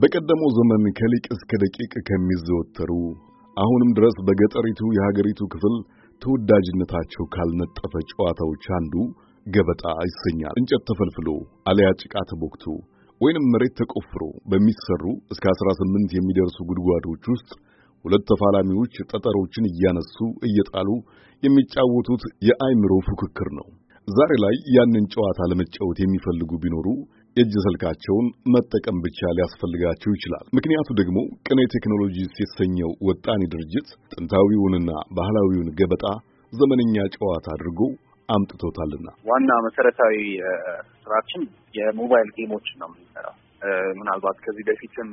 በቀደመው ዘመን ከሊቅ እስከ ደቂቅ ከሚዘወተሩ አሁንም ድረስ በገጠሪቱ የሀገሪቱ ክፍል ተወዳጅነታቸው ካልነጠፈ ጨዋታዎች አንዱ ገበጣ ይሰኛል። እንጨት ተፈልፍሎ አለያ ጭቃ ተቦክቶ ወይንም መሬት ተቆፍሮ በሚሰሩ እስከ 18 የሚደርሱ ጉድጓዶች ውስጥ ሁለት ተፋላሚዎች ጠጠሮችን እያነሱ እየጣሉ የሚጫወቱት የአይምሮ ፉክክር ነው። ዛሬ ላይ ያንን ጨዋታ ለመጫወት የሚፈልጉ ቢኖሩ የእጅ ስልካቸውን መጠቀም ብቻ ሊያስፈልጋቸው ይችላል። ምክንያቱ ደግሞ ቅኔ ቴክኖሎጂስ የተሰኘው ወጣኔ ድርጅት ጥንታዊውንና ባህላዊውን ገበጣ ዘመነኛ ጨዋታ አድርጎ አምጥቶታልና ዋና መሰረታዊ ስራችን የሞባይል game ኦችን ነው የምንሰራው። ምናልባት ከዚህ በፊትም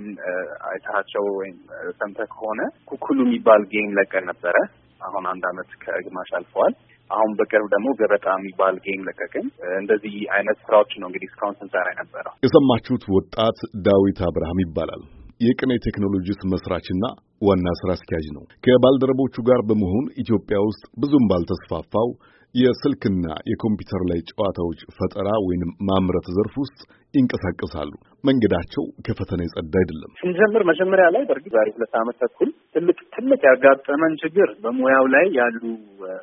አይተሃቸው ወይም ሰምተህ ከሆነ ኩኩሉ የሚባል game ለቀን ነበረ። አሁን አንድ አመት ከግማሽ አልፈዋል። አሁን በቅርብ ደግሞ ገበጣ የሚባል game ለቀቅን። እንደዚህ አይነት ስራዎች ነው እንግዲህ እስካሁን ስንሰራ የነበረው። የሰማችሁት ወጣት ዳዊት አብርሃም ይባላል። የቅኔ ቴክኖሎጂስ መስራችና ዋና ስራ አስኪያጅ ነው። ከባልደረቦቹ ጋር በመሆን ኢትዮጵያ ውስጥ ብዙም ባልተስፋፋው የስልክና የኮምፒውተር ላይ ጨዋታዎች ፈጠራ ወይንም ማምረት ዘርፍ ውስጥ ይንቀሳቀሳሉ። መንገዳቸው ከፈተና የጸዳ አይደለም። ስንጀምር መጀመሪያ ላይ በእርግጥ ዛሬ ሁለት ዓመት ተኩል ትልቅ ትልቅ ያጋጠመን ችግር በሙያው ላይ ያሉ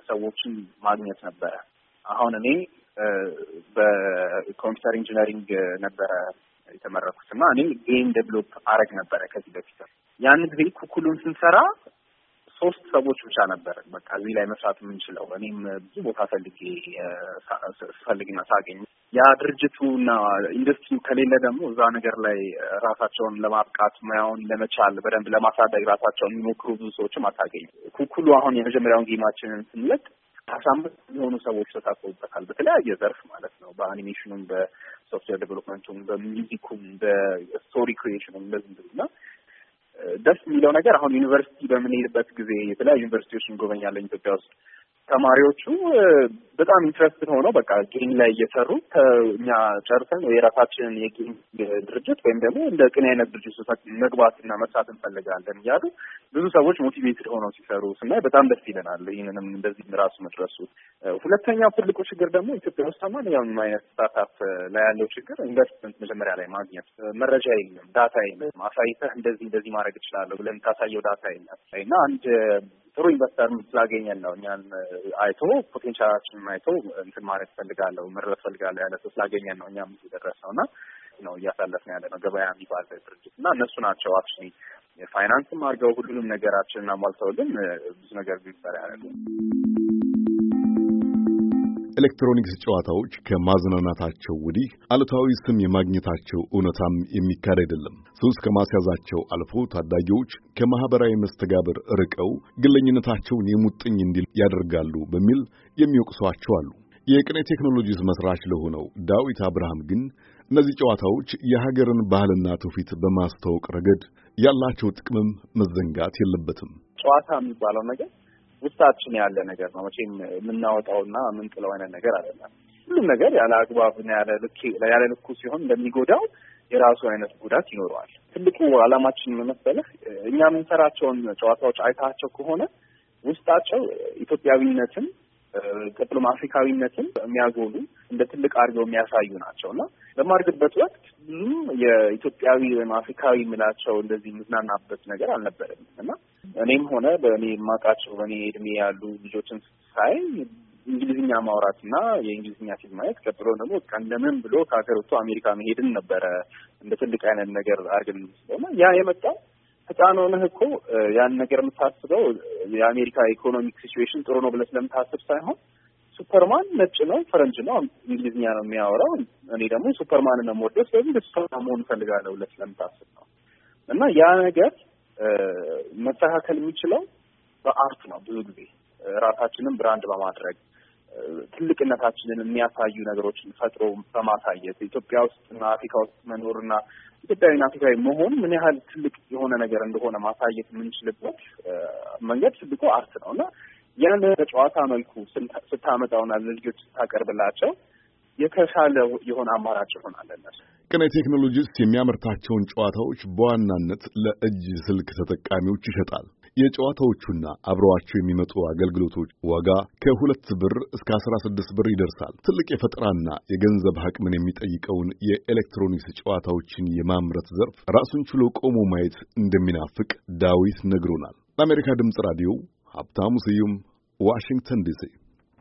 ሰዎችን ማግኘት ነበረ። አሁን እኔ በ computer engineering ነበረ የተመረኩት እና እኔ game develop አረግ ነበረ ከዚህ በፊት ያን ጊዜ ኩኩሉን ስንሰራ ሶስት ሰዎች ብቻ ነበር በቃ እዚህ ላይ መስራት የምንችለው። እኔም ብዙ ቦታ ፈልጌ ስፈልግና ሳገኝ ያ ድርጅቱና ኢንዱስትሪው ከሌለ ደግሞ እዛ ነገር ላይ ራሳቸውን ለማብቃት ሙያውን ለመቻል በደንብ ለማሳደግ ራሳቸውን የሚሞክሩ ብዙ ሰዎችም አታገኝ። ኩኩሉ አሁን የመጀመሪያውን game ኣችንን ስንለቅ አስራ አምስት የሚሆኑ ሰዎች ተሳትፈውበታል። በተለያየ ዘርፍ ማለት ነው። በአኒሜሽኑም፣ በ software development ኡም፣ በ music ኡም፣ በ story creation ኡም እንደዚህ እና ደስ የሚለው ነገር አሁን ዩኒቨርሲቲ በምንሄድበት ጊዜ የተለያዩ ዩኒቨርሲቲዎች እንጎበኛለን ኢትዮጵያ ውስጥ ተማሪዎቹ በጣም interested ሆነው በቃ game ላይ እየሰሩ ከእኛ ጨርሰን የራሳችንን የ game ድርጅት ወይም ደግሞ እንደ ቅኔ አይነት ድርጅት መግባትና መስራት እንፈልጋለን እያሉ ብዙ ሰዎች motivated ሆነው ሲሰሩ ስናይ በጣም ደስ ይለናል። ይህንንም እንደዚህ ራሱ መድረሱ። ሁለተኛው ትልቁ ችግር ደግሞ ኢትዮጵያ ውስጥ ማንኛውም አይነት startup ላይ ያለው ችግር ኢንቨስትመንት መጀመሪያ ላይ ማግኘት፣ መረጃ የለም፣ data የለም። አሳይተህ እንደዚህ እንደዚህ ማድረግ እችላለሁ ብለን የምታሳየው data የለም እና አንድ ጥሩ investor ስላገኘን ነው። እኛን አይቶ potential ኣችንን አይቶ እንትን ማለት ፈልጋለሁ መድረስ ፈልጋለሁ ያለ ሰው ስላገኘን ነው እኛም ደረስ ነው እና ነው እያሳለፍን ያለ ነው ገበያ የሚባል ድርጅት እና እነሱ ናቸው actually finance ም አድርገው ሁሉንም ነገራችንን አሟልተውልን ብዙ ነገር ቢሰራ ያደርጉ ኤሌክትሮኒክስ ጨዋታዎች ከማዝናናታቸው ወዲህ አሉታዊ ስም የማግኘታቸው እውነታም የሚካድ አይደለም። ሱስ ከማስያዛቸው አልፎ ታዳጊዎች ከማህበራዊ መስተጋብር ርቀው ግለኝነታቸውን የሙጥኝ እንዲል ያደርጋሉ በሚል የሚወቅሷቸው አሉ። የቅኔ ቴክኖሎጂስ መስራች ለሆነው ዳዊት አብርሃም ግን እነዚህ ጨዋታዎች የሀገርን ባህልና ትውፊት በማስተዋወቅ ረገድ ያላቸው ጥቅምም መዘንጋት የለበትም። ጨዋታ የሚባለው ነገር ውስጣችን ያለ ነገር ነው። መቼም የምናወጣውና የምንጥለው አይነት ነገር አይደለም። ሁሉም ነገር ያለ አግባብና ያለ ልኩ ሲሆን እንደሚጎዳው የራሱ አይነት ጉዳት ይኖረዋል። ትልቁ ዓላማችን መሰለህ እኛ የምንሰራቸውን ጨዋታዎች አይታቸው ከሆነ ውስጣቸው ኢትዮጵያዊነትን ቀጥሎም አፍሪካዊነትን የሚያጎሉ እንደ ትልቅ አድርገው የሚያሳዩ ናቸው እና በማድግበት ወቅት ብዙም የኢትዮጵያዊ ወይም አፍሪካዊ የምላቸው እንደዚህ የምዝናናበት ነገር አልነበረም እና እኔም ሆነ በእኔ የማውቃቸው በእኔ እድሜ ያሉ ልጆችን ሳይ እንግሊዝኛ ማውራት እና የእንግሊዝኛ ፊልም ማየት ቀጥሎ ደግሞ ቀንደምን ብሎ ከሀገር ወጥቶ አሜሪካ መሄድን ነበረ እንደ ትልቅ አይነት ነገር አድርገን እና ያ የመጣው ህፃን ሆነህ እኮ ያን ነገር የምታስበው የአሜሪካ economic situation ጥሩ ነው ብለህ ስለምታስብ ሳይሆን ሱፐርማን ነጭ ነው፣ ፈረንጅ ነው፣ እንግሊዝኛ ነው የሚያወራው። እኔ ደግሞ ሱፐርማን ነው የምወደው፣ ስለዚህ ሱፐርማን መሆን እፈልጋለሁ ብለህ ስለምታስብ ነው እና ያ ነገር መስተካከል የሚችለው በ art ነው። ብዙ ጊዜ ራሳችንን brand በማድረግ ትልቅነታችንን የሚያሳዩ ነገሮችን ፈጥሮ በማሳየት ኢትዮጵያ ውስጥና አፍሪካ ውስጥ መኖርና ኢትዮጵያዊና አፍሪካዊ መሆን ምን ያህል ትልቅ የሆነ ነገር እንደሆነ ማሳየት የምንችልበት መንገድ ትልቁ art ነው እና ያን በጨዋታ መልኩ ስታመጣውና ለልጆች ስታቀርብላቸው የተሻለ የሆነ አማራጭ ይሆናል እነሱ። ቅኔ ቴክኖሎጂስ የሚያመርታቸውን ጨዋታዎች በዋናነት ለእጅ ስልክ ተጠቃሚዎች ይሸጣል። የጨዋታዎቹና አብረዋቸው የሚመጡ አገልግሎቶች ዋጋ ከሁለት ብር እስከ አስራ ስድስት ብር ይደርሳል። ትልቅ የፈጠራና የገንዘብ አቅምን የሚጠይቀውን የኤሌክትሮኒክስ ጨዋታዎችን የማምረት ዘርፍ ራሱን ችሎ ቆሞ ማየት እንደሚናፍቅ ዳዊት ነግሮናል። ለአሜሪካ ድምፅ ራዲዮ ሀብታሙ ስዩም ዋሽንግተን ዲሲ